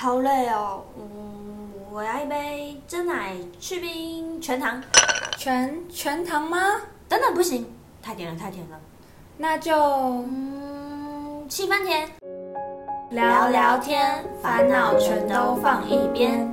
好累哦。嗯，我要一杯真奶去冰全糖。全全糖吗？等等，不行，太甜了，太甜了。那就嗯，七分甜。聊聊天，烦恼全都放一边。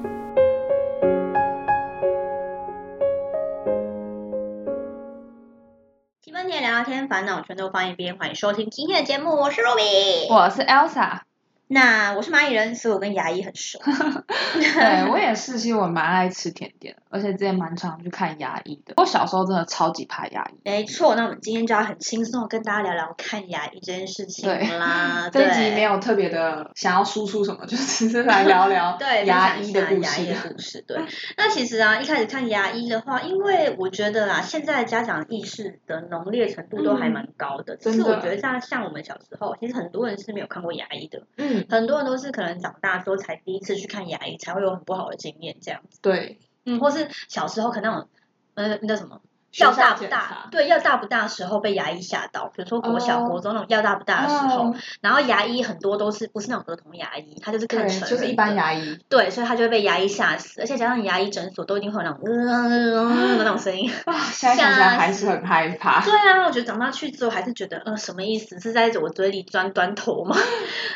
七分甜聊聊天，烦恼全都放一边。欢迎收听今天的节目，我是 Ruby。我是 Elsa，那我是蚂蚁人，所以我跟牙医很熟。对我也是，其实我蛮爱吃甜点，而且之前蛮常去看牙医的。我小时候真的超级怕牙医，没错，那我们今天就要很轻松的跟大家聊聊看牙医这件事情啦。对这一集对没有特别的想要输出什么，就只是来聊聊 对，牙医的故下牙医的事。故事。对，那其实啊，一开始看牙医的话，因为我觉得啊，现在家长意识的浓烈程度都还蛮高的。只是我觉得像像我们小时候，其实很多人是没有看过牙医的，嗯，很多人都是可能长大之后才第一次去看牙医，才会有很不好的经验这样子。对，嗯，或是小时候可能那种呃那叫什么。学校药大不大？对，药大不大的时候被牙医吓到，比如说国小、哦国中那种药大不大的时候，哦然后牙医很多都是不是那种儿童牙医，他就是看，成人就是一般牙医。对，所以他就会被牙医吓死，而且加上牙医诊所都一定会有那种嗯的那种声音。啊，现在想起来还是很害怕。对啊，我觉得长大去之后还是觉得，呃，什么意思？是在我嘴里钻端头吗？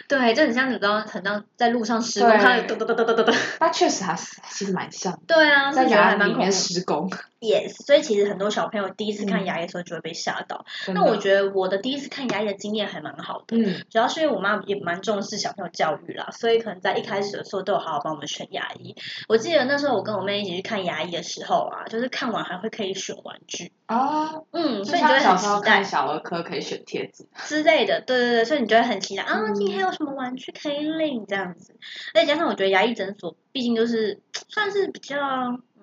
对，就很像你知道，很像在路上施工，对看到噔噔噔噔噔噔噔。那确实还是其实蛮像的，对啊，在牙里面。施工。Yes，所以其实很多小朋友第一次看嗯牙医的时候就会被吓到。那我觉得我的第一次看牙医的经验还蛮好的。嗯，主要是因为我妈也蛮重视小朋友教育啦，所以可能在一开始的时候都有好好帮我们选牙医。我记得那时候我跟我妹一起去看牙医的时候啊，就是看完还会可以选玩具，哦，嗯，所以你就会很期待小儿科可以选贴纸。之类的，对对对，所以你就会很期待啊，嗯今天有什么玩具可以领这样子。而且加上我觉得牙医诊所毕竟就是算是比较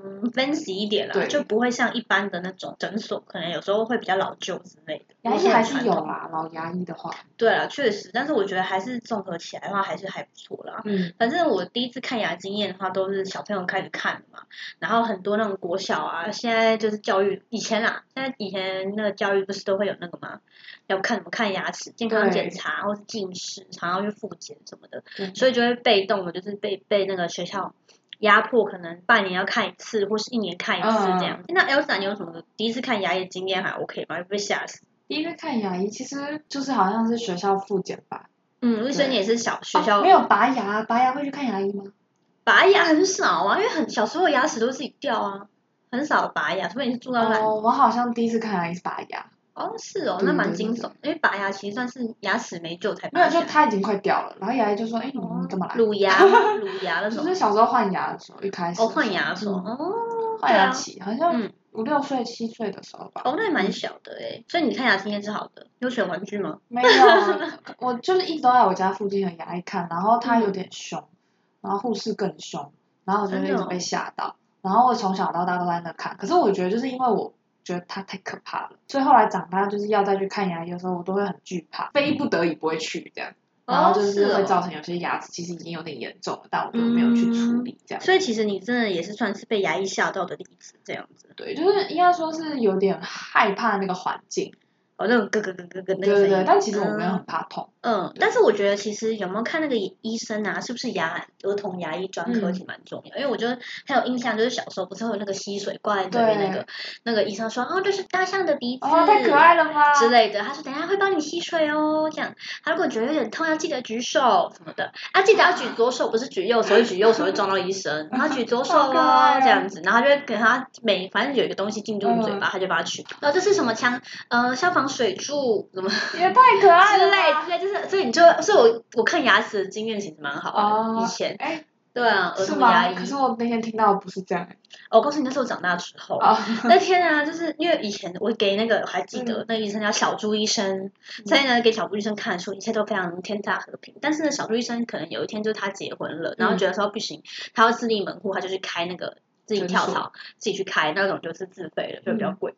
嗯 fancy 一点啦，对就不会像一般的那种诊所，可能有时候会比较老旧之类的。牙医还是有传统啦，老牙医的话，对啦，确实，但是我觉得还是综合起来的话，还是还不错啦。嗯，反正我第一次看牙经验的话，都是小朋友开始看的嘛，然后很多那种国小啊，现在就是教育以前啦，现在以前那个教育不是都会有那个吗？要看什么看牙齿健康检查，或是近视，常要去复检什么的，对所以就会被动的，就是被被那个学校压迫，可能半年要看一次，或是一年看一次这样。那 Elsa，你有什么第一次看牙医的经验还 OK 吗？会被吓死？第一次看牙医，其实就是好像是学校复检吧。嗯，所以你也是小学校、哦没有拔牙，拔牙会去看牙医吗？拔牙很少啊，因为很小时候牙齿都自己掉啊，很少拔牙，除非你是住到烂。哦，我好像第一次看牙医是拔牙，哦，是哦，那蛮惊悚，因为拔牙其实算是牙齿没救才没有，就它已经快掉了，然后牙医就说：“哎，你哦你干嘛来乳牙，乳牙那？”种。就是小时候换牙的时候，一开始哦，换牙的时候，嗯哦，换牙期，好像嗯五六岁、七岁的时候吧。哦，那也蛮小的哎，所以你看牙经验是好的，有选玩具吗？没有，我就是一直都在我家附近的牙医看，然后他有点凶，然后护士更凶，然后我就一直被吓到，然后我从小到大都在那看，可是我觉得就是因为我觉得它太可怕了，所以后来长大就是要再去看牙医的时候，我都会很惧怕，非不得已不会去这样，然后就是哦。会造成有些牙齿其实已经有点严重了，但我就没有去处理这样。所以其实你真的也是算是被牙医吓到的例子，这样子。对，就是应该说是有点害怕那个环境，哦，那种咯咯咯咯咯那个声音。对对对，但其实我没有嗯。很怕痛，嗯，但是我觉得其实有没有看那个医生啊，是不是牙儿童牙医专科嗯。其实蛮重要，因为我觉得很有印象，就是小时候不是会有那个吸水挂在嘴边那个，那个医生说哦这是大象的鼻子，哦，太可爱了吗？之类的，他说等下会帮你吸水哦，这样，他如果觉得有点痛要记得举手什么的，啊记得要举左手，不是举右手，举右手会撞到医生，然后举左手哦哦这样子，然后就会给他每反正有一个东西进入嘴巴，他就把它取，然后这是什么枪？呃消防水柱什么？也太可爱了之类之类，就是所以你就，所以我我看牙齿的经验其实蛮好的，哦以前哎，对啊，儿？童牙医。可是我那天听到的不是这样。我告诉你，那是我长大之后。哦，那天啊，就是因为以前我给那个我还记得、嗯那个医生叫小朱医生，所以呢给小朱医生看的时候，一切都非常天下和平。但是呢，小朱医生可能有一天就是他结婚了，然后觉得说不行，他要自立门户，他就去开那个自己跳槽，自己去开那种就是自费的，就比较贵。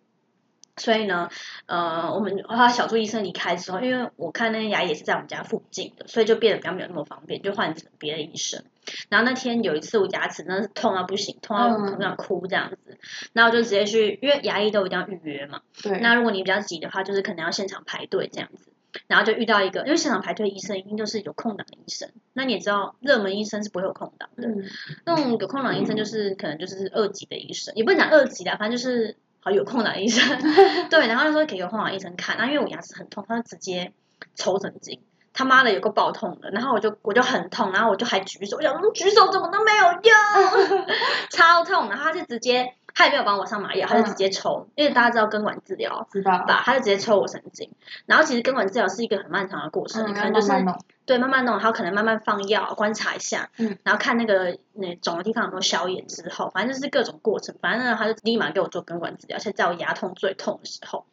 所以呢，呃，我们后来小朱医生离开之后，因为我看那个牙医也是在我们家附近的，所以就变得比较没有那么方便，就换成别的医生。然后那天有一次我牙齿真的是痛到不行，痛到嗯很想哭这样子，然后我就直接去，因为牙医都一定要预约嘛。对，那如果你比较急的话，就是可能要现场排队这样子。然后就遇到一个，因为现场排队医生一定就是有空档的医生，那你也知道热门医生是不会有空档的，嗯那种有空档医生就是可能就是二级的医生，也不能讲二级的，反正就是好有空的医生。对，然后那时候给有空的医生看，然后因为我牙齿很痛，他就直接抽神经。他妈的有个爆痛的，然后我就我就很痛，然后我就还举手，我想说举手怎么都没有用，超痛，然后他就直接他也没有帮我上麻药，他就直接抽，因为大家知道根管治疗知道。吧，他就直接抽我神经，然后其实根管治疗是一个很漫长的过程，嗯，可能就是慢慢对，慢慢弄，然后可能慢慢放药，观察一下，嗯，然后看那个那肿的地方有没有消炎之后，反正就是各种过程，反正呢，他就立马给我做根管治疗，而且在我牙痛最痛的时候，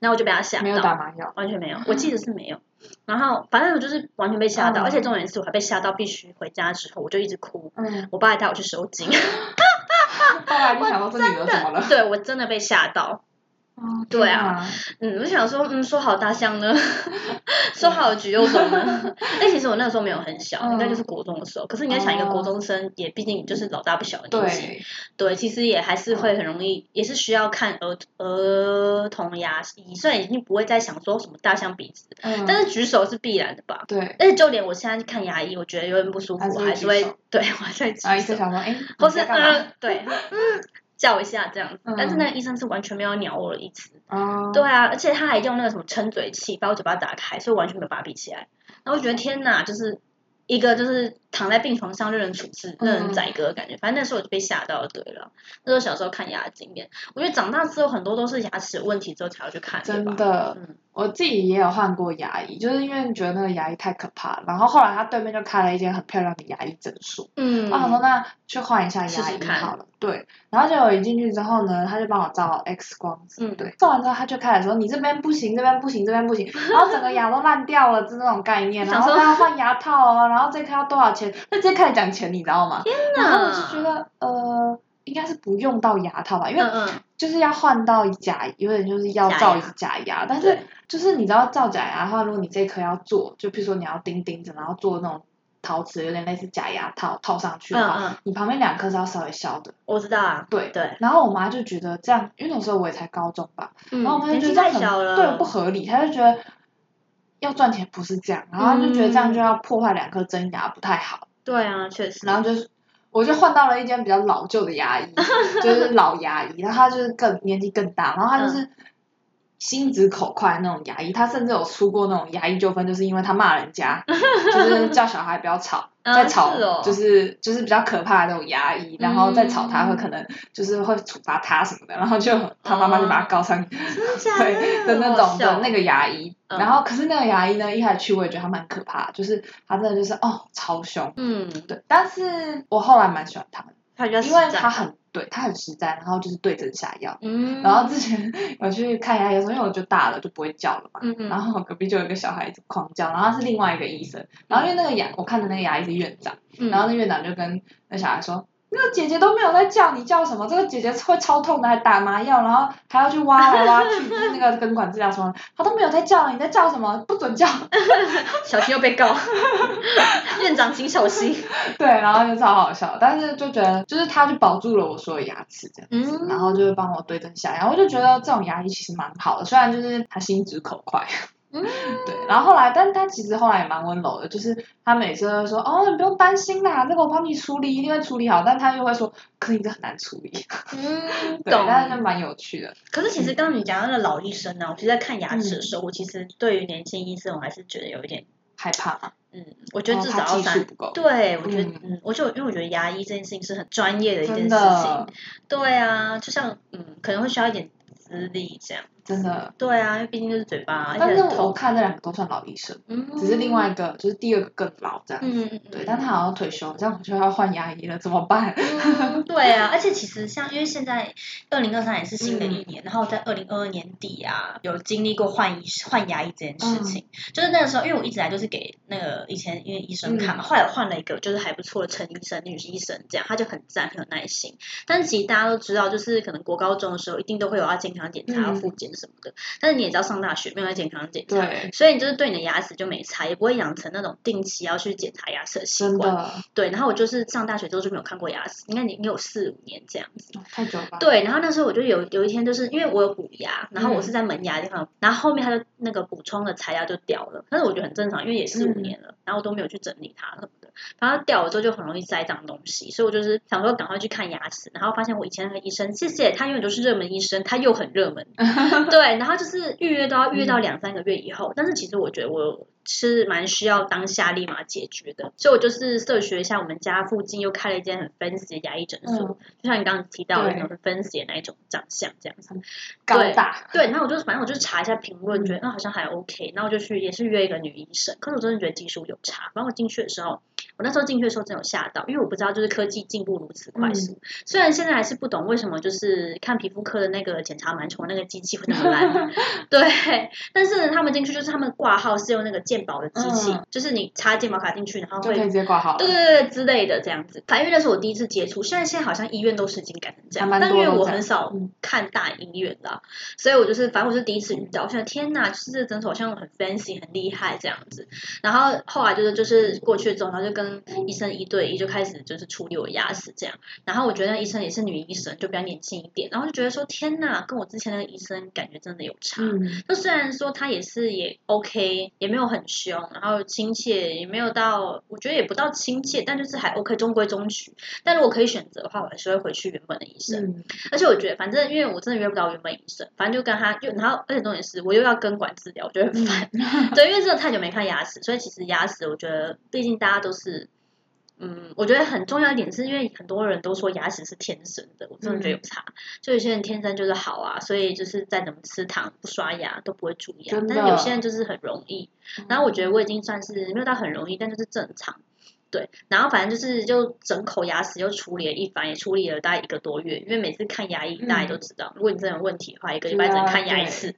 然后我就被他吓没有打到，麻药，完全没有，我记得是没有，然后反正我就是完全被吓到，嗯。而且重点是我还被吓到，必须回家之后我就一直哭，嗯，我爸还带我去收惊，后来就想到这女的怎么了？对我真的被吓到，哦对啊，嗯，我想说，嗯，说好大象呢，说好橘右手呢。但其实我那个时候没有很小，嗯应该就是国中的时候。可是你要想，一个国中生也毕竟就是老大不小的年纪，对，对，其实也还是会很容易，也是需要看儿儿童牙医，虽然已经不会再想说什么大象鼻子，嗯，但是举手是必然的吧。对，而且就连我现在去看牙医，我觉得有点不舒服，还是会我还是会对我还是会举然后医手，生想说，哎，或是你在干嘛？嗯对。嗯叫一下这样子。嗯但是那个医生是完全没有鸟我的意思。哦，对啊，而且他还用那个什么撑嘴器把我嘴巴打开，所以我完全没有把它闭起来。然后我觉得天哪，就是一个就是躺在病床上任人处置、嗯任人宰割的感觉。反正那时候我就被吓到了，对了。那时候小时候看牙的经验，我觉得长大之后很多都是牙齿有问题之后才要去看。真的嗯，我自己也有换过牙医，就是因为觉得那个牙医太可怕了，然后后来他对面就开了一间很漂亮的牙医诊所，嗯，我想说那去换一下牙医好了，对，然后结果一进去之后呢，他就帮我照 X 光，嗯对，照完之后他就开始说你这边不行，这边不行，这边不行，然后整个牙都烂掉了，是那种概念，然后他要换牙套哦，然后这颗要多少钱，他直接开始讲钱，你知道吗？然后我就觉得呃。应该是不用到牙套吧，因为就是要换到假，有点就是要假牙照一个假牙，但是就是你知道造假牙的话，如果你这一颗要做，就比如说你要钉钉子，然后做那种陶瓷，有点类似假牙套套上去的话，嗯嗯你旁边两颗是要稍微削的。我知道啊，对对，然后我妈就觉得这样，因为那时候我也才高中吧，嗯然后我妈就觉得这样很太小了，对不合理，她就觉得要赚钱不是这样，然后她就觉得这样就要破坏两颗真牙不太好，对啊，确实，然后就是。我就换到了一间比较老旧的牙医，就是老牙医，然后他就是更年纪更大，然后他嗯就是心直口快那种牙医，他甚至有出过那种牙医纠纷，就是因为他骂人家，就是叫小孩不要吵，啊在吵就是就是比较可怕的那种牙医，然后再吵他嗯会可能就是会处罚他什么的，然后就他妈妈就把他告上假 对的那种笑。的那个牙医，嗯。然后可是那个牙医呢，一开始去我也觉得他蛮可怕，就是他真的就是哦超凶，嗯，对，但是我后来蛮喜欢他们，他比较因为他很对他很实在，然后就是对症下药。嗯，然后之前 有去看牙医的时候，因为我就大了就不会叫了嘛，嗯嗯然后隔壁就有一个小孩子狂叫，然后他是另外一个医生，然后因为那个牙我看的那个牙医是院长，嗯然后那院长就跟那小孩说。那个姐姐都没有在叫，你叫什么？这个姐姐会超痛的，还打麻药，然后还要去挖来挖去，就 是那个根管治疗什么，她都没有在叫，你在叫什么？不准叫。小心又被告，院长请小心。对，然后就超好笑，但是就觉得就是他就保住了我所有牙齿这样。嗯，然后就会帮我对症下药，我就觉得这种牙医其实蛮好的，虽然就是他心直口快，嗯对。然后后来，但他其实后来也蛮温柔的，就是他每次都会说，哦，你不用担心啦，这个我帮你处理，一定会处理好。但他又会说，可是你这很难处理，嗯，对，懂。但是就蛮有趣的。可是其实刚刚你讲那个老医生呢，我其实在看牙齿的嗯时候，我其实对于年轻医生，我还是觉得有一点，害怕，嗯，我觉得至少要三术不够，对，我觉得，嗯嗯，我就因为我觉得牙医这件事情是很专业的一件事情的，对啊，就像嗯，可能会需要一点资历这样，真的。对啊，因为毕竟就是嘴巴，而但是我且很痛，看这两个都算老医生，嗯，只是另外一个就是第二个更老这样子。嗯，对，但他好像退休，这样我就要换牙医了，怎么办？嗯，对啊，而且其实像因为现在二零二三也是新的嗯一年，然后在二零二二年底啊，有经历过换医换牙医这件事嗯情，就是那个时候，因为我一直来就是给那个以前因为医生看嘛，嗯后来换了一个就是还不错的陈医生、女医生，这样他就很赞，很有耐心。但其实大家都知道，就是可能国高中的时候一定都会有要健康检查、要嗯复检这什么的。但是你也知道，上大学没有在健康检查，所以你就是对你的牙齿就没差，也不会养成那种定期要去检查牙齿的习惯。对，然后我就是上大学之后就没有看过牙齿，应该你你有四五年这样子。太久了吧？对，然后那时候我就有有一天，就是因为我有补牙，然后我是嗯在门牙的地方，然后后面它的那个补充的材料就掉了，但是我觉得很正常，因为也四五嗯年了，然后我都没有去整理它什么的，然后掉了之后就很容易塞脏东西，所以我就是想说赶快去看牙齿，然后发现我以前那个医生，谢谢他永远都是热门医生，他又很热门，对，然后就是预约都要预约到两三个月以后，但是其实我觉得我是蛮需要当下立马解决的，所以我就是社学一下我们家附近又开了一间很 fancy 的牙医诊所，嗯就像你刚刚提到的那种很 fancy 的那一种长相这样子。高大，对，然后我就反正我就查一下评论，觉得嗯好像还 OK，然后我就去也是约一个女医生，可是我真的觉得技术有差。然后我进去的时候，我那时候进去的时候真有吓到，因为我不知道就是科技进步如此快速。虽然现在还是不懂为什么就是看皮肤科的那个检查螨虫那个机器会那么烂，对，但是呢他们进去就是他们挂号是用那个健保的机器，嗯就是你插健保卡进去，然后会直接挂号。对对对对之类的这样子。反正那是我第一次接触，现在现在好像医院都是已经改成这样，但因为我很少嗯看大医院啦，所以我就是反正我是第一次遇到，我想天哪，就是这诊所好像很 fancy 很厉害这样子。然后后来就是就是过去之后，然后就跟医生一对一就开始就是处理我牙齿这样。然后我觉得那医生也是女医生，就比较年轻一点，然后就觉得说天哪，跟我之前那个医生感觉真的有差。嗯，就虽然说他也是也 OK，也没有很凶，然后亲切也没有到，我觉得也不到亲切，但就是还 OK，中规中矩。但如果可以选择的话，我还是会回去原本的医生。嗯，而且我觉得，反正因为我真的约不到原本医生，反正就跟他就，然后而且重点是我又要根管治疗，我觉得很烦。对，因为真的太久没看牙齿，所以其实牙齿我觉得，毕竟大家都是。嗯，我觉得很重要一点是因为很多人都说牙齿是天生的，我真的觉得有差。就有些人天生就是好啊，所以就是再怎么吃糖不刷牙都不会蛀牙，但是有些人就是很容易。然后我觉得我已经算是没有到很容易，但就是正常。对，然后反正就是就整口牙齿又处理了一番，也处理了大概一个多月，因为每次看牙医大家都知道，如果你真的有问题的话，一个礼拜只能看牙一次。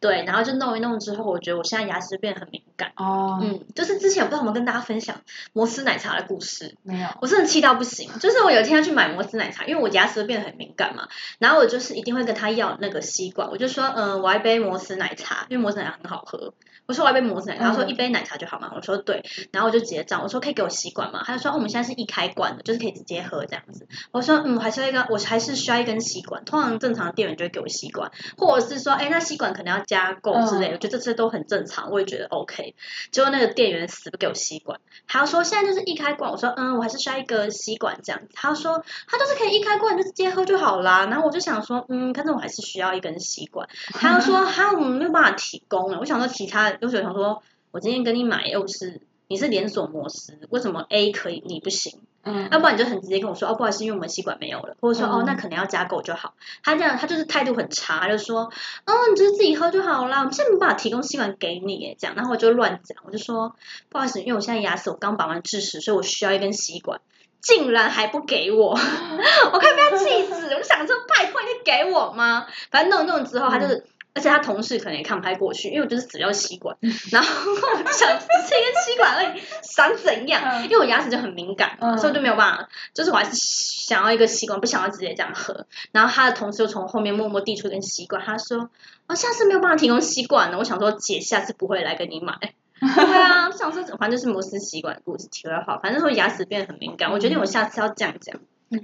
对，然后就弄一弄之后，我觉得我现在牙齿变得很敏感。哦，嗯，就是之前我不知道有没有跟大家分享摩斯奶茶的故事，没有，我真的气到不行。就是我有一天要去买摩斯奶茶，因为我牙齿变得很敏感嘛，然后我就是一定会跟他要那个吸管，我就说，嗯，我要一杯摩斯奶茶，因为摩斯奶茶很好喝。我说我要一杯摩斯奶茶，他说嗯一杯奶茶就好嘛，我说对，然后我就结账，我说可以给我吸管吗？他就说、哦、我们现在是一开罐的，就是可以直接喝这样子。我说嗯，我还是要一个，我还是需要一根吸管。通常正常的店员就会给我吸管，或者是说，哎，那吸管可能要加购之类我觉得这些都很正常，我也觉得 OK。结果那个店员死不给我吸管，还要说现在就是一开罐，我说嗯，我还是需要一个吸管这样子。他说他就是可以一开罐就直接喝就好啦。然后我就想说嗯，可是我还是需要一根吸管。他又说哈，我们没有办法提供了。我想说其他，就是想说我今天跟你买又是你是连锁模式，为什么 A 可以你不行？嗯，要不然你就很直接跟我说哦，不好意思，因为我们吸管没有了，或者说、哦嗯，那可能要加购就好。他这样他就是态度很差，他就说哦，你就是自己喝就好啦，我们现在没办法提供吸管给你耶，这样，然后我就乱讲，我就说不好意思，因为我现在牙齿我刚拔完智齿，所以我需要一根吸管。竟然还不给我，我快被他气死！我就想说，拜托你给我吗？反正弄一弄之后，他就是，而且他同事可能也看不太过去，因为我就是只要吸管，然后我就想，只是一根吸管而已，想怎样？嗯因为我牙齿就很敏感，嗯所以我就没有办法，就是我还是想要一个吸管，不想要直接这样喝。然后他的同事就从后面默默递出一根吸管，他说：“哦，下次没有办法提供吸管了。”我想说，姐下次不会来跟你买。对啊，我想说，反正就是摩斯吸管的故事。题外话，反正说牙齿变得很敏感，我决定我下次要这样讲，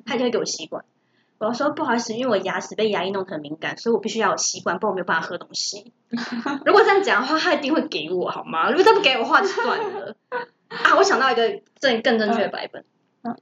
他就会给我吸管。我说不好意思，因为我牙齿被牙医弄得很敏感，所以我必须要有吸管，不然我没有办法喝东西。如果这样讲的话，他一定会给我，好吗？如果他不给我的话，就算了。啊，我想到一个正更正确的版本。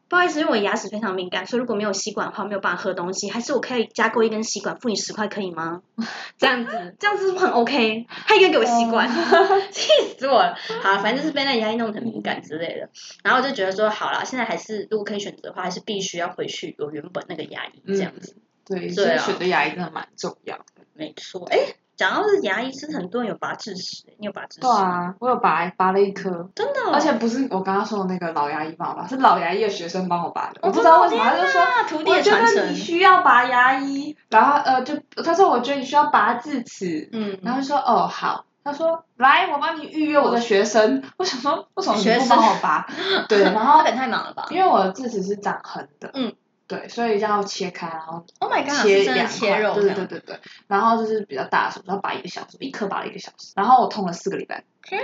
不好意思，因为我牙齿非常敏感，所以如果没有吸管的话，没有办法喝东西。还是我可以加购一根吸管，付你十块，可以吗？这样子，这样子是不是很 OK？他应该给我吸管，气死我了。好，反正就是被那牙医弄得很敏感之类的。然后我就觉得说，好了，现在还是如果可以选择的话，还是必须要回去有原本那个牙医这样子。对，所以选择牙医真的蛮重要的。没错，哎，讲到是牙医，是很多人有拔智齿，你有拔智齿？对，啊，我有拔拔了一颗，真的哦、而且不是我刚刚说的那个老牙医帮我拔，是老牙医的学生帮我拔的。哦我不知道为什么，他就说徒弟我觉的传承。得你，需要拔牙医，然后呃就他说我觉得你需要拔智齿，嗯，然后就说哦好，他说来我帮你预约我的学生，我想说为什么你不帮我拔？对，然后 他可能太忙了吧？因为我的智齿是长横的，嗯，对，所以要切开，然后 Oh my god，切两块，切肉对对对对对。然后就是比较大的手术，要拔一个小时，一颗拔了一个小时，然后我痛了四个礼拜。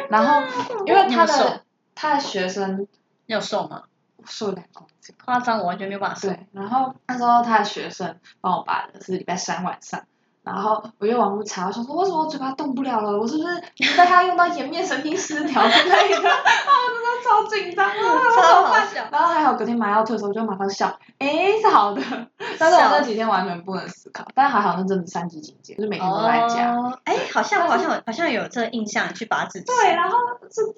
然后因为他的他的学生你有瘦吗？瘦两公斤，夸张，我完全没有办法瘦。对，然后那时候他的学生帮我拔的是礼拜三晚上。然后我就网络查，我想说为什么我嘴巴动不了了？我是不是被他用到颜面神经失调之类的？啊，我真的超紧张啊！然后还好隔天麻药退的时候，我就马上笑，诶，是好的。但是我那几天完全不能思考，但还好那阵子三级警戒，就是每天都在家。哦，哎，好像我好像有好像有这个印象，去拔智齿。对，然后就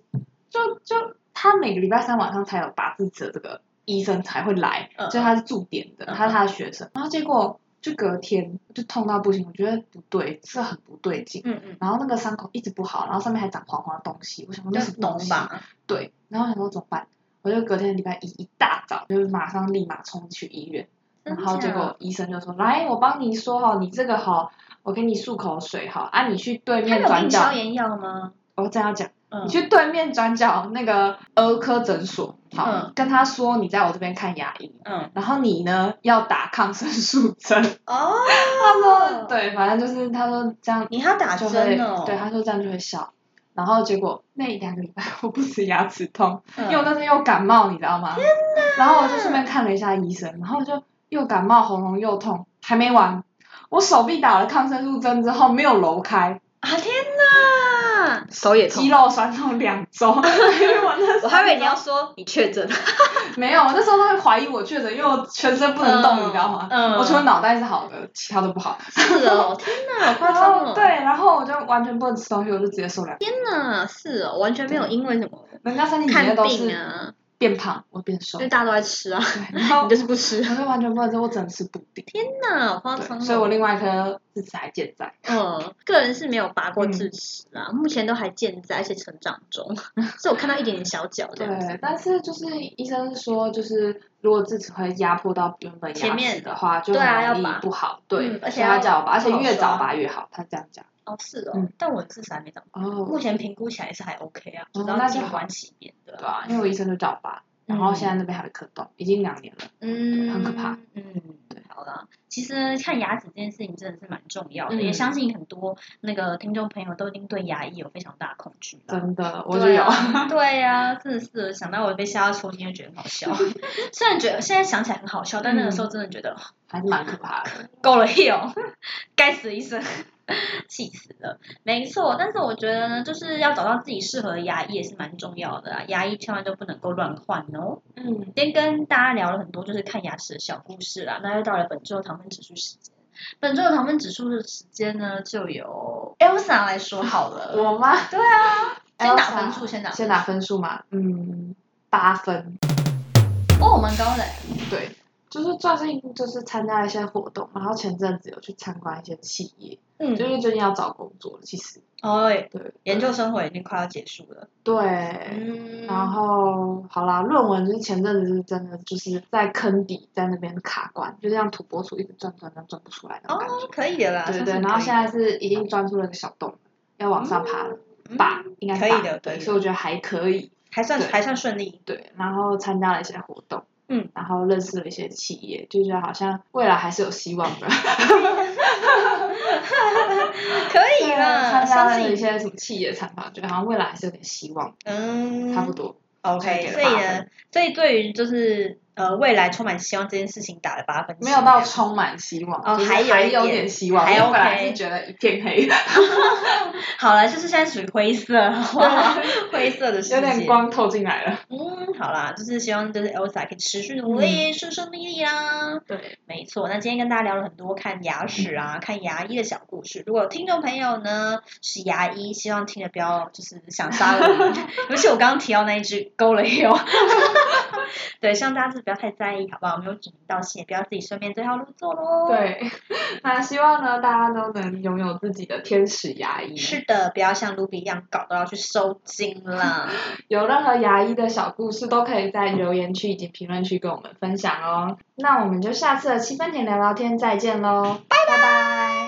就就他每个礼拜三晚上才有拔智齿的这个医生才会来，嗯所以他是驻点的，嗯他是他的学生。然后结果就隔天就痛到不行，我觉得不对，是很不对劲。嗯嗯，然后那个伤口一直不好，然后上面还长黄黄的东西，我想说那是什么东西？对，然后想说怎么办？我就隔天礼拜一一大早就马上立马冲去医院，然后结果医生就说：“来，我帮你说好，你这个好，我给你漱口水好，啊，你去对他有给面转角你消，炎药吗？我这样讲。”嗯你去对面转角那个儿科诊所，好，嗯跟他说你在我这边看牙医，嗯。然后你呢要打抗生素针。哦。他说，对，反正就是他说这样你还要打就会，针哦。对，他说这样就会消。然后结果那两个礼拜我不止牙齿痛，嗯因为我那时候又感冒，你知道吗？天哪！然后我就顺便看了一下医生，然后就又感冒，喉咙又痛，还没完，我手臂打了抗生素针之后没有揉开，啊天哪！手也肌。肉酸痛两周。因为 我还以为你要说你确诊。没有，我那时候他会怀疑我确诊，因为我全身不能动，嗯你知道吗？嗯我除了脑袋是好的，其他都不好。是哦，天哪，好夸张哦。对，然后我就完全不能吃东西，我就直接瘦两。天哪，是哦，完全没有因为什么人家身体里看面都是病啊，变胖，我变瘦因为。大家都在吃啊，然后你就是不吃。我就完全不能吃，我只能吃布丁。天哪，好夸张。所以我另外一颗智齿还健在。嗯，个人是没有拔过嗯智齿啦，目前都还健在，而且成长中，所以我看到一点点小角。对，但是就是医生是说，就是如果智齿会压迫到原本牙齿的话，就对啊很容易要拔不好。对，嗯而且要叫我拔，而且越早拔越好，他这样讲。哦，是哦，嗯但我智齿还没长大，哦目前评估起来是还 OK 啊，只要哦那就好静观其变的对。啊，因为我医生就叫我爸，然后现在那边还有一颗洞，已经两年了。嗯，很可怕。嗯，对，好了，其实看牙齿这件事情真的是蛮重要的，嗯也相信很多那个听众朋友都一定对牙医有非常大的恐惧。真的，我就有。对呀、真的是想到我被吓到抽筋，就觉得很好笑。虽然觉得现在想起来很好笑，但那个时候真的觉得还是蛮可怕的。够了 hill，该死的医生，气死了。没错，但是我觉得呢，就是要找到自己适合的牙医也是蛮重要的啊，牙医千万都不能够乱换哦。嗯，今天跟大家聊了很多就是看牙齿的小故事啦，那又到了本周的糖分指数时间。本周的糖分指数的时间呢，就由 Elsa 来说好了。我吗？对啊，先打分数，先打先打分数嘛，嗯，八分。哦，蛮高的欸。对，就是最近就是参加一些活动，然后前阵子有去参观一些企业，嗯就因为最近要找工作了，其实哦，对研究生活已经快要结束了。对。嗯，然后好啦，论文就是前阵子是真的就是在坑底，在那边卡关，就像土拨鼠一直转转转转不出来那种感觉。哦，可以的啦。对对对，然后现在是已经钻出了个小洞，要往上爬了，嗯吧？应该可以的对，所以我觉得还可以。还算还算顺利。对，然后参加了一些活动，嗯，然后认识了一些企业，就觉得好像未来还是有希望的。可以对啦，参加相信。了一些什么企业采访，觉得好像未来还是有点希望，嗯，差不。多。OK，所以呢所以对于就是呃未来充满希望这件事情打了八分，没有到充满希望，哦还有一还有点点希望，还因为本来是觉得一片黑，好了，就是现在属于灰色？灰色的世界，有点。光透进来了。嗯，好啦，就是希望就是 Elsa 可以持续努力，顺顺利利啦。对，没错，那今天跟大家聊了很多看牙齿啊、看牙医的小故事。如果听众朋友呢是牙医，希望听的不要就是想杀了我们，尤其我刚刚提到那一只勾了有，对，希望大家就是不要太在意，好不好？没有指名道姓，也不要自己顺便这条路做喽。，对，那希望呢，大家都能拥有自己的天使牙医。是的，不要像卢比一样搞都要去收金了。有任何牙医的小故事，都可以在留言区以及评论区跟我们分享哦。那我们就下次的七分甜聊聊天再见喽，拜拜。